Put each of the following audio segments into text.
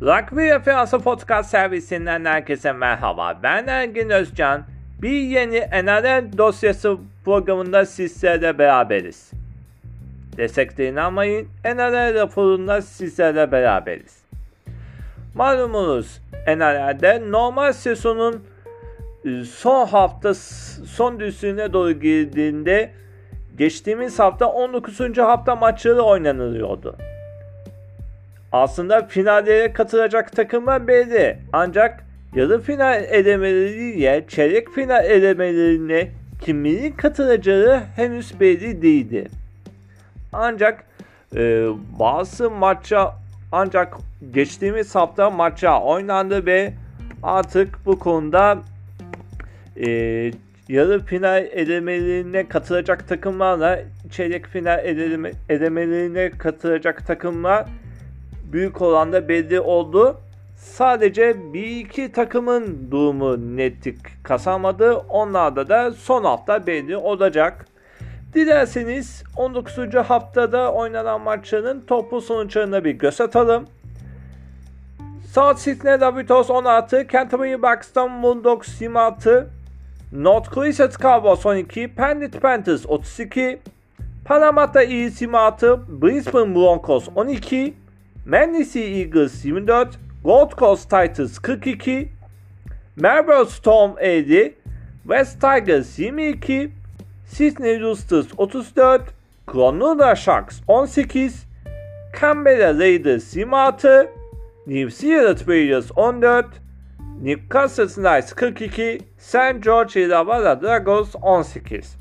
Rugby Referansı Podcast servisinden herkese merhaba. Ben Ergin Özcan. Bir yeni NRL dosyası programında sizlerle beraberiz. Destekleyin almayın. NRL raporunda sizlerle beraberiz. Malumunuz NRL'de normal sezonun son hafta son düzlüğüne doğru girdiğinde geçtiğimiz hafta 19. hafta maçları oynanılıyordu. Aslında finallere katılacak takımlar belli. Ancak yarı final elemeleriyle çeyrek final elemelerine kimlerin katılacağı henüz belli değildi. Ancak e, bazı maça ancak geçtiğimiz hafta maça oynandı ve artık bu konuda e, yarı final elemelerine katılacak takımlarla çeyrek final eleme, elemelerine katılacak takımlar büyük oranda belli oldu. Sadece bir iki takımın durumu netlik kazanmadı. Onlarda da son hafta belli olacak. Dilerseniz 19. haftada oynanan maçların toplu sonuçlarına bir göz atalım. South Sydney Rabbitohs 16, Canterbury Buxton Bulldogs 26, North Crescent Cowboys 12, Penrith Panthers 32, Parramatta Eels 26, Brisbane Broncos 12, Manly Eagles 24, Gold Coast Titans 42, Melbourne Storm 50, West Tigers 22, Sydney Roosters 34, Cronulla Sharks 18, Canberra Raiders 26, New Zealand Warriors 14, Newcastle Knights 42, St. George Illawarra Dragons 18.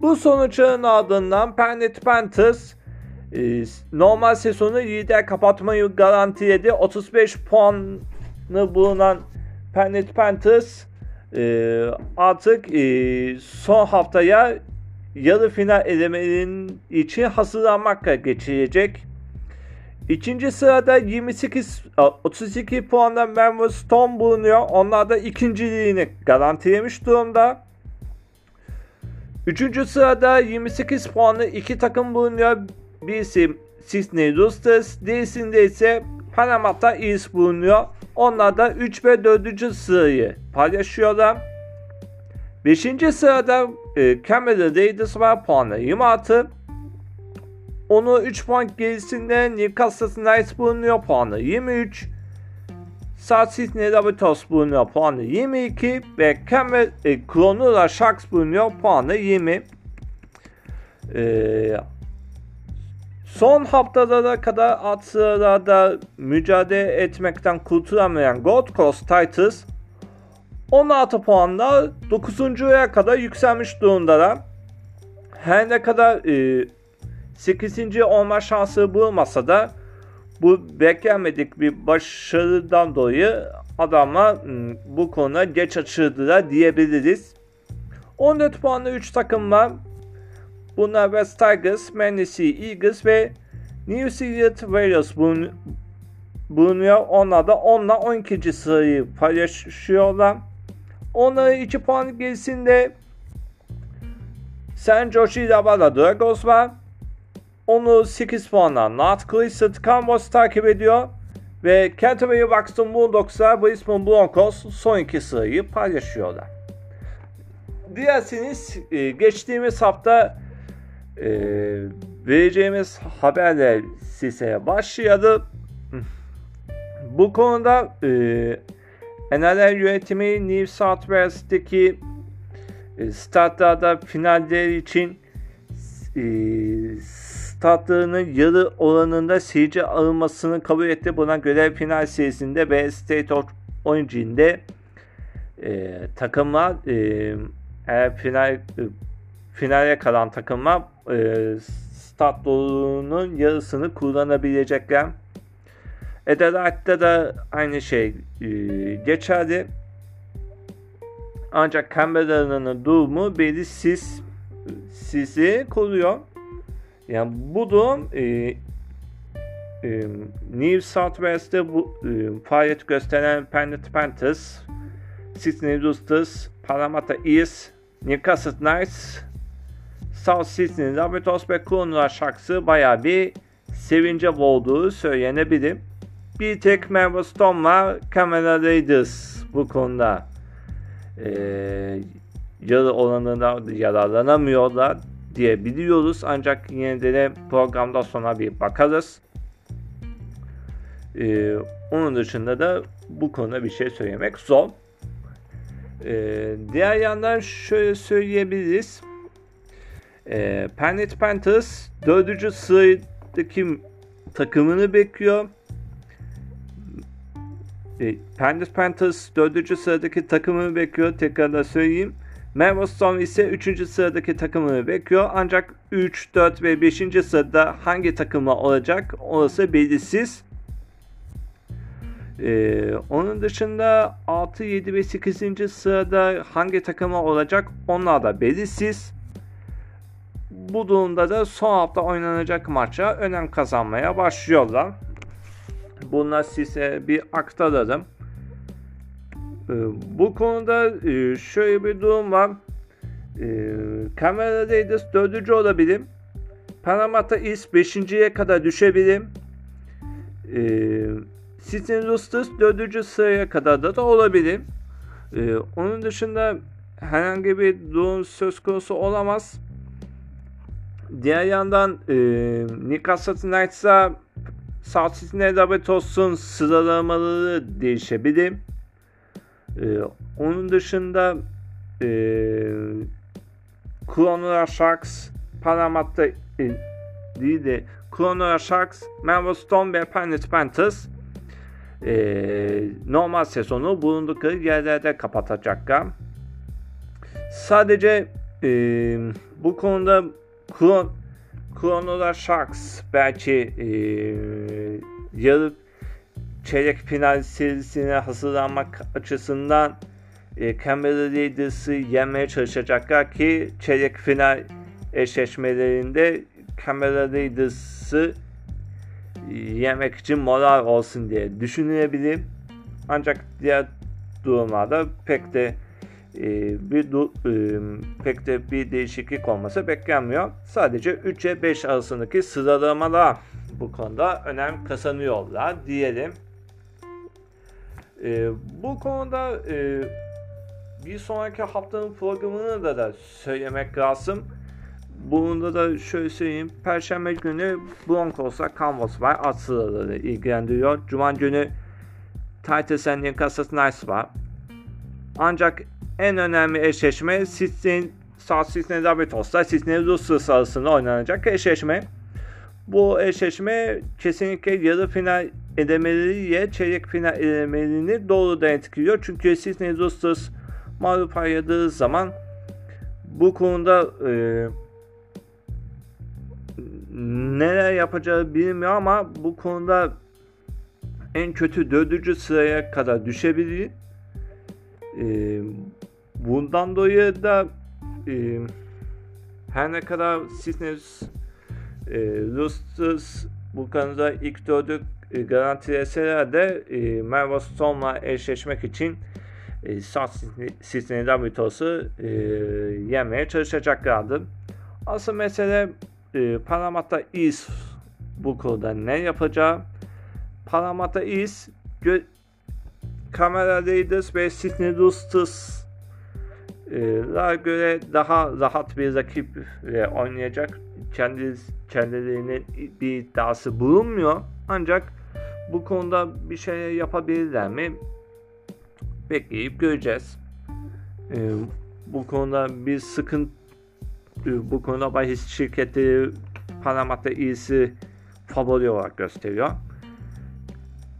Bu sonuçların ardından Penrith Panthers normal sezonu lider kapatmayı garantiledi. 35 puanı bulunan Penrith Panthers e, artık e, son haftaya yarı final elemelerinin için hazırlanmakla geçirecek. İkinci sırada 28 32 puanla Melbourne Storm bulunuyor. Onlar da ikinciliğini garantilemiş durumda. Üçüncü sırada 28 puanlı iki takım bulunuyor. Birisi Sydney Roosters, diğerisinde ise Parramatta Eels bulunuyor. Onlar da 3 ve 4. sırayı paylaşıyorlar. 5. sırada e, Canberra Raiders var puanla 26. Onu 3 puan gerisinde Newcastle Knights bulunuyor puanı 23. South Sydney Rabbitohs bulunuyor puanı 22 ve Canberra e, Cronulla Sharks bulunuyor puanı 20. E, son haftalara kadar alt sıralarda mücadele etmekten kurtulamayan Gold Coast Titans 16 puanla 9.ya kadar yükselmiş durumdalar. Her ne kadar e, 8. olma şansı bulmasa da bu beklenmedik bir başarıdan dolayı adamlar bu konuda geç açıldılar diyebiliriz. 14 puanlı 3 takım var. Bunlar West Tigers, Manly Eagles ve New Zealand Warriors bulunuyor. Onlar da 10 ile 12. sırayı paylaşıyorlar. Onları 2 puan gerisinde St. George Illawarra Dragons var. Onu 8 puanla North Crescent Cowboys takip ediyor. Ve Canterbury Buxton Bulldogs'la Brisbane Broncos son iki sırayı paylaşıyorlar. Dilerseniz e, geçtiğimiz hafta e, vereceğimiz haberle size başlayalım. Bu konuda e, NRL yönetimi New South Wales'teki e, statlarda finaller için e, statlarının yarı oranında seyirci alınmasını kabul etti. Buna göre final serisinde ve State of Origin'de e, takımlar e, eğer final e, finale kalan takımlar e, stat doluluğunun yarısını kullanabilecekler. Adelaide'de de aynı şey e, geçerli. Ancak Canberra'nın durumu belirsiz sizi koruyor. Yani bu durum e, e, New South Wales'te bu e, faaliyet gösteren Penrith Panthers, Sydney Roosters, Parramatta Eels, Newcastle Knights, South Sydney Rabbitohs ve Cronulla Sharks'ı bayağı bir sevince olduğu söylenebilir. bir tek Merve Stone var. Raiders bu konuda e, yarı olanından yararlanamıyorlar diye biliyoruz. Ancak yine de programda sonra bir bakarız. Ee, onun dışında da bu konuda bir şey söylemek zor. Ee, diğer yandan şöyle söyleyebiliriz. Ee, Planet Panthers 4. sıradaki takımını bekliyor. Ee, Planet Panthers 4. sıradaki takımını bekliyor. Tekrar da söyleyeyim. Melbourne ise 3. sıradaki takımını bekliyor. Ancak 3, 4 ve 5. sırada hangi takımla olacak orası belirsiz. Ee, onun dışında 6, 7 ve 8. sırada hangi takıma olacak onlar da belirsiz. Bu durumda da son hafta oynanacak maça önem kazanmaya başlıyorlar. Bunlar size bir aktaralım. Ee, bu konuda e, şöyle bir durum var. Ee, Kamera Raiders 4. olabilir. Panamata East 5.ye kadar düşebilir. Ee, Sydney Roosters 4. sıraya kadar da, da olabilir. onun dışında herhangi bir durum söz konusu olamaz. Diğer yandan e, Newcastle Knights'a South Sydney Rabbitohs'un sıralamaları değişebilir. Ee, onun dışında e, Cronulla Sharks, Parramatta e, değil de Cronulla Sharks, Melbourne Storm ve Planet Panthers e, normal sezonu bulundukları yerlerde kapatacaklar. Sadece e, bu konuda Kron Cronulla Sharks belki e, yarı çeyrek final serisine hazırlanmak açısından e, Canberra Raiders'ı yenmeye çalışacaklar ki çeyrek final eşleşmelerinde Canberra Raiders'ı yemek için moral olsun diye düşünülebilir. Ancak diğer durumlarda pek de e, bir du, e, pek de bir değişiklik olması beklenmiyor. Sadece 3 ve 5 arasındaki sıralamada bu konuda önem kazanıyorlar diyelim. E, bu konuda e, bir sonraki haftanın programını da, da söylemek lazım. Bunda da şöyle söyleyeyim. Perşembe günü Broncos'la Canvas var. At sıraları ilgilendiriyor. Cuma günü Titans and Newcastle Knights var. Ancak en önemli eşleşme Sydney South Sydney Rabbitohs'la Sydney Roosters arasında oynanacak eşleşme. Bu eşleşme kesinlikle yarı final elemeleriyle çeyrek final elemelerini doğrudan etkiliyor. Çünkü Sydney Roosters mağlup ayrıldığı zaman bu konuda e, neler yapacağı bilmiyor ama bu konuda en kötü dördüncü sıraya kadar düşebilir. E, bundan dolayı da e, her ne kadar Sydney e, Roosters bu konuda ilk dördü e, garantileseler de e, Melbourne Storm'la eşleşmek için e, South Sydney Rabbitohs'u e, yenmeye çalışacaklardı. Asıl mesele e, Parramatta East bu konuda ne yapacağı. Parramatta East Camera Raiders ve Sydney Roosters göre daha rahat bir rakiple oynayacak. Kendi, kendilerinin bir iddiası bulunmuyor. Ancak bu konuda bir şey yapabilirler mi? Bekleyip göreceğiz. Ee, bu konuda bir sıkıntı bu konuda bahis şirketleri Panama'da iyisi favori olarak gösteriyor.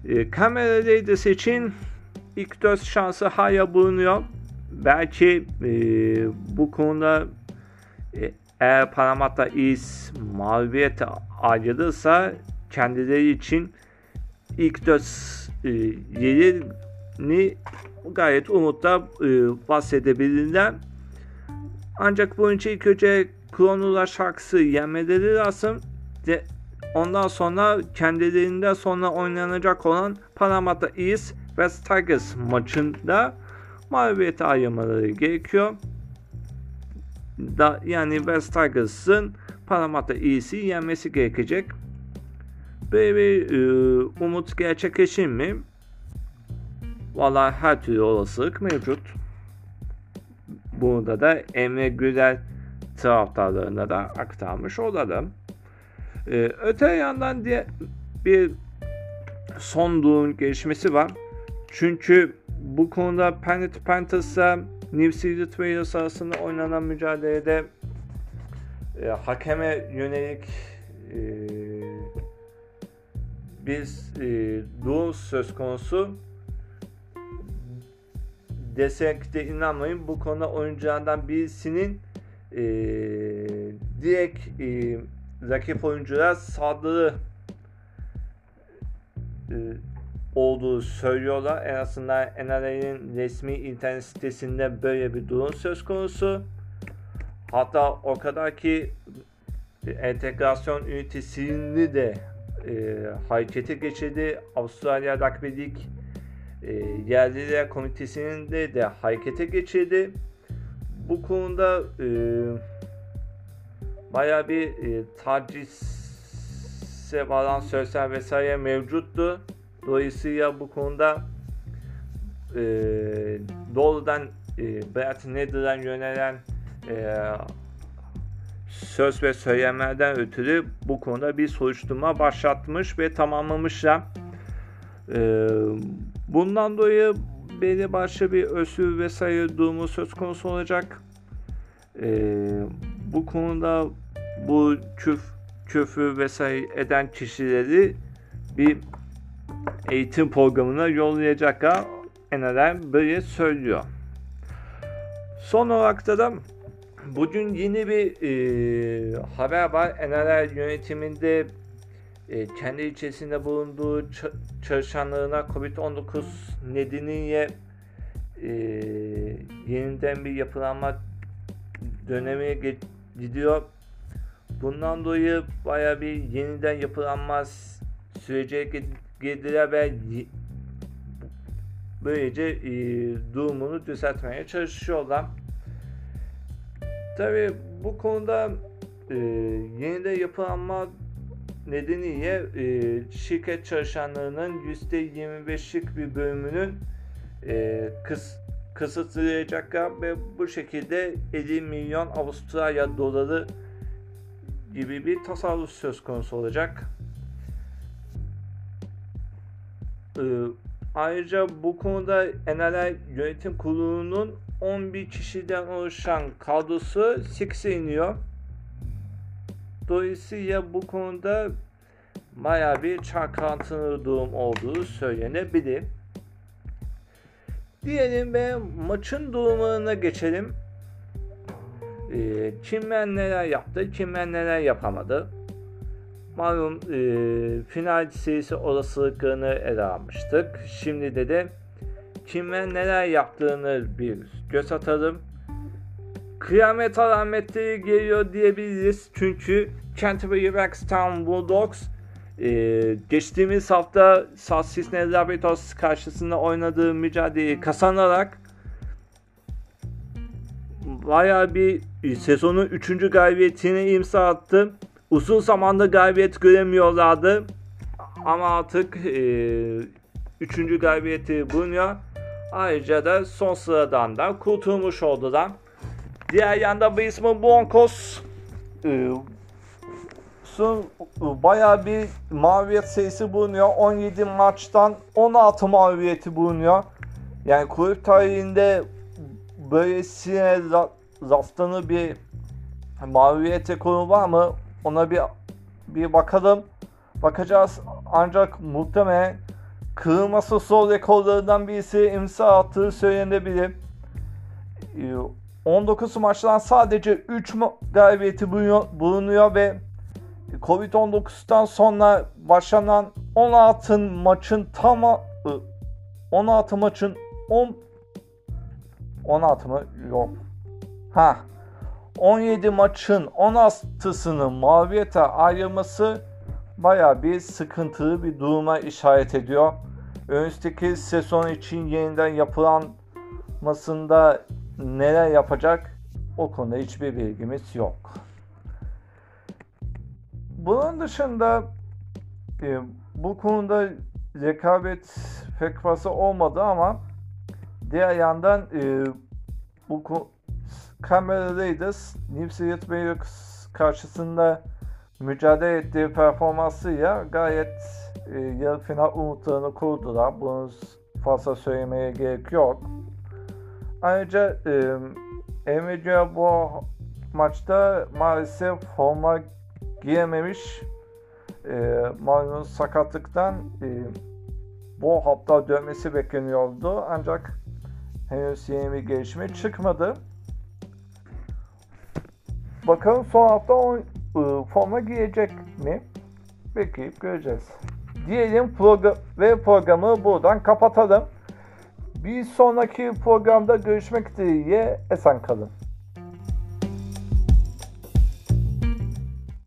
E, kamera Raiders için ilk 4 şansı hala bulunuyor. Belki e, bu konuda e, eğer Panama'da is mağlubiyete ayrılırsa kendileri için ilk 4 e, yerini gayet umutla e, bahsedebilirler. Ancak bunun için ilk önce Kronular şarkısı yenmeleri lazım. De, ondan sonra kendilerinde sonra oynanacak olan Panama'da East West Tigers maçında mağlubiyete ayırmaları gerekiyor. Da, yani West Tigers'ın Panama'da East'i yenmesi gerekecek. Böyle bir e, umut gerçekleşir mi? Valla her türlü olasılık mevcut. Burada da Emre Güler taraftarlarına da aktarmış olalım. Ee, öte yandan diye bir son durum gelişmesi var. Çünkü bu konuda Penalty Panthers'la New Zealand Warriors arasında oynanan mücadelede e, hakeme yönelik e, bir e, durum söz konusu. Desek de inanmayın bu konuda oyunculardan birisinin e, direkt e, rakip oyunculara saldırı e, olduğu söylüyorlar. En azından NRA'nın resmi internet sitesinde böyle bir durum söz konusu. Hatta o kadar ki entegrasyon ünitesini de e, harekete geçirdi. Avustralya Rugby League e, yerliler komitesinin de, de harekete geçirdi. Bu konuda e, baya bir e, tacize varan sözler vesaire mevcuttu. Dolayısıyla bu konuda e, doğrudan e, Brett Nether'a yönelen e, söz ve söylemlerden ötürü bu konuda bir soruşturma başlatmış ve tamamlamışlar. E, bundan dolayı belli başlı bir özür vesaire durumu söz konusu olacak. E, bu konuda bu küf, küfür vesaire eden kişileri bir eğitim programına yollayacaklar. NRM böyle söylüyor. Son olarak da, da bugün yeni bir e, haber var. NRL yönetiminde e, kendi içerisinde bulunduğu çalışanlarına COVID-19 nedeniyle e, yeniden bir yapılanma dönemi gidiyor. Bundan dolayı baya bir yeniden yapılanma sürece girdiler ve böylece e, durumunu düzeltmeye çalışıyorlar. Tabi bu konuda e, yeniden yapılanma nedeniyle e, şirket çalışanlarının %25'lik bir bölümünün e, kıs, kısıtlayacaklar ve bu şekilde 50 milyon Avustralya doları gibi bir tasarruf söz konusu olacak. Ayrıca bu konuda NRA Yönetim Kurulu'nun 11 kişiden oluşan kadrosu 8'e iniyor. Dolayısıyla bu konuda baya bir çalkantılı durum olduğu söylenebilir. Diyelim ve maçın durumuna geçelim. Ee, kimler neler yaptı, kimler neler yapamadı. Malum e, final serisi olasılıklarını ele almıştık. Şimdi de de kimler neler yaptığını bir göz atalım. Kıyamet alametleri geliyor diyebiliriz. Çünkü Canterbury Wrexham Bulldogs e, geçtiğimiz hafta South Sydney Rabbitohs karşısında oynadığı mücadeleyi kazanarak baya bir sezonun 3. galibiyetini imza attı. Uzun zamanda galibiyet göremiyorlardı. Ama artık e, üçüncü galibiyeti bulunuyor. Ayrıca da son sıradan da kurtulmuş oldular. Diğer yanda Brisbane Broncos e, son, bayağı bir mağlubiyet sayısı bulunuyor. 17 maçtan 16 mağlubiyeti bulunuyor. Yani kulüp tarihinde böylesine rastlanır bir mağlubiyet rekoru var mı? Ona bir bir bakalım. Bakacağız. Ancak muhtemelen kırılması sol rekorlarından birisi imza attığı söylenebilir. 19 ee, maçtan sadece 3 galibiyeti bulunuyor ve Covid-19'dan sonra başlanan 16 maçın tamı 16 maçın 10 16 mı? Yok. Ha 17 maçın 16'sının mağlubiyete ayrılması baya bir sıkıntılı bir duruma işaret ediyor. Önümüzdeki sezon için yeniden yapılanmasında neler yapacak o konuda hiçbir bilgimiz yok. Bunun dışında e, bu konuda rekabet pek fazla olmadı ama diğer yandan e, bu Cameron Raiders New Wales karşısında mücadele ettiği performansıyla gayet e, yarı final umutlarını kurdular. Bunu fazla söylemeye gerek yok. Ayrıca e, Nvidia bu maçta maalesef forma giyememiş. E, malum sakatlıktan e, bu hafta dönmesi bekleniyordu. Ancak henüz yeni bir gelişme çıkmadı. Bakalım son hafta o, e, forma giyecek mi? Bekleyip göreceğiz. Diyelim program ve programı buradan kapatalım. Bir sonraki programda görüşmek dileğiyle esen kalın.